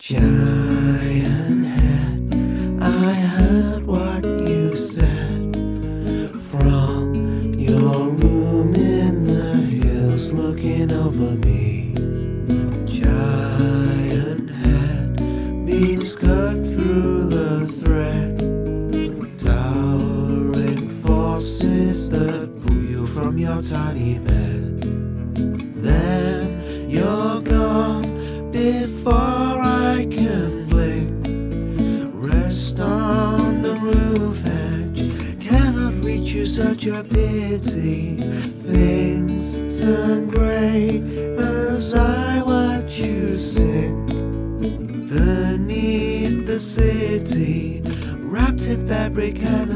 Giant head, I heard what you said from your room in the hills, looking over me. Giant head, beams cut through the thread, towering forces that pull you from your tiny bed. Then you're gone before such a pity. Things turn grey as I watch you sink. Beneath the city, wrapped in fabric and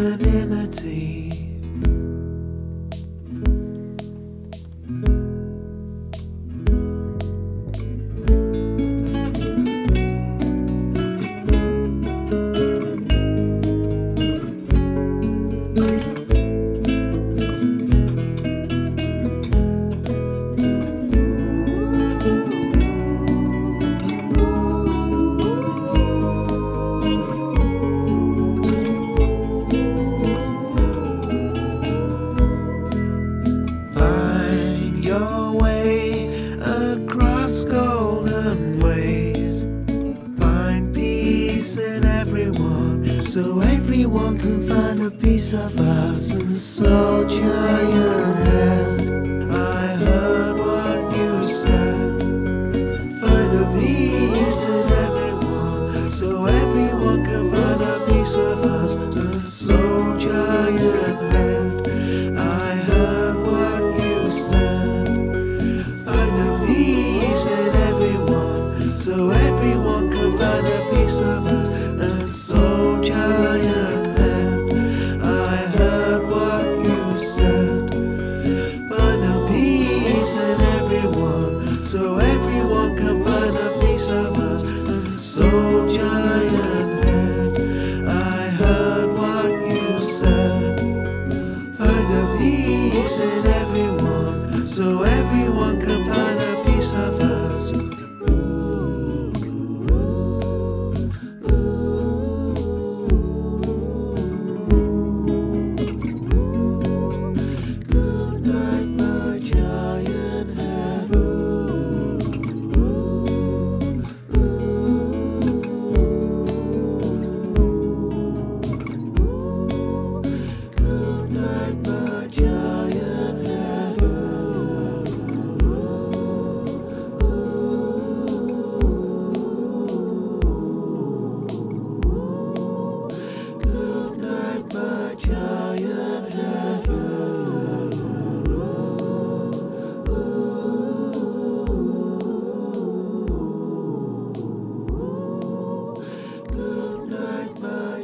couldn't find a piece of us.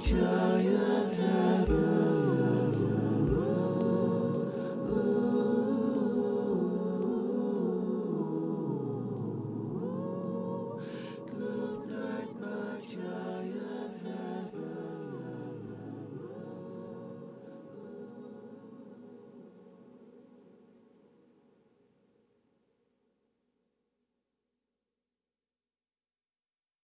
Just.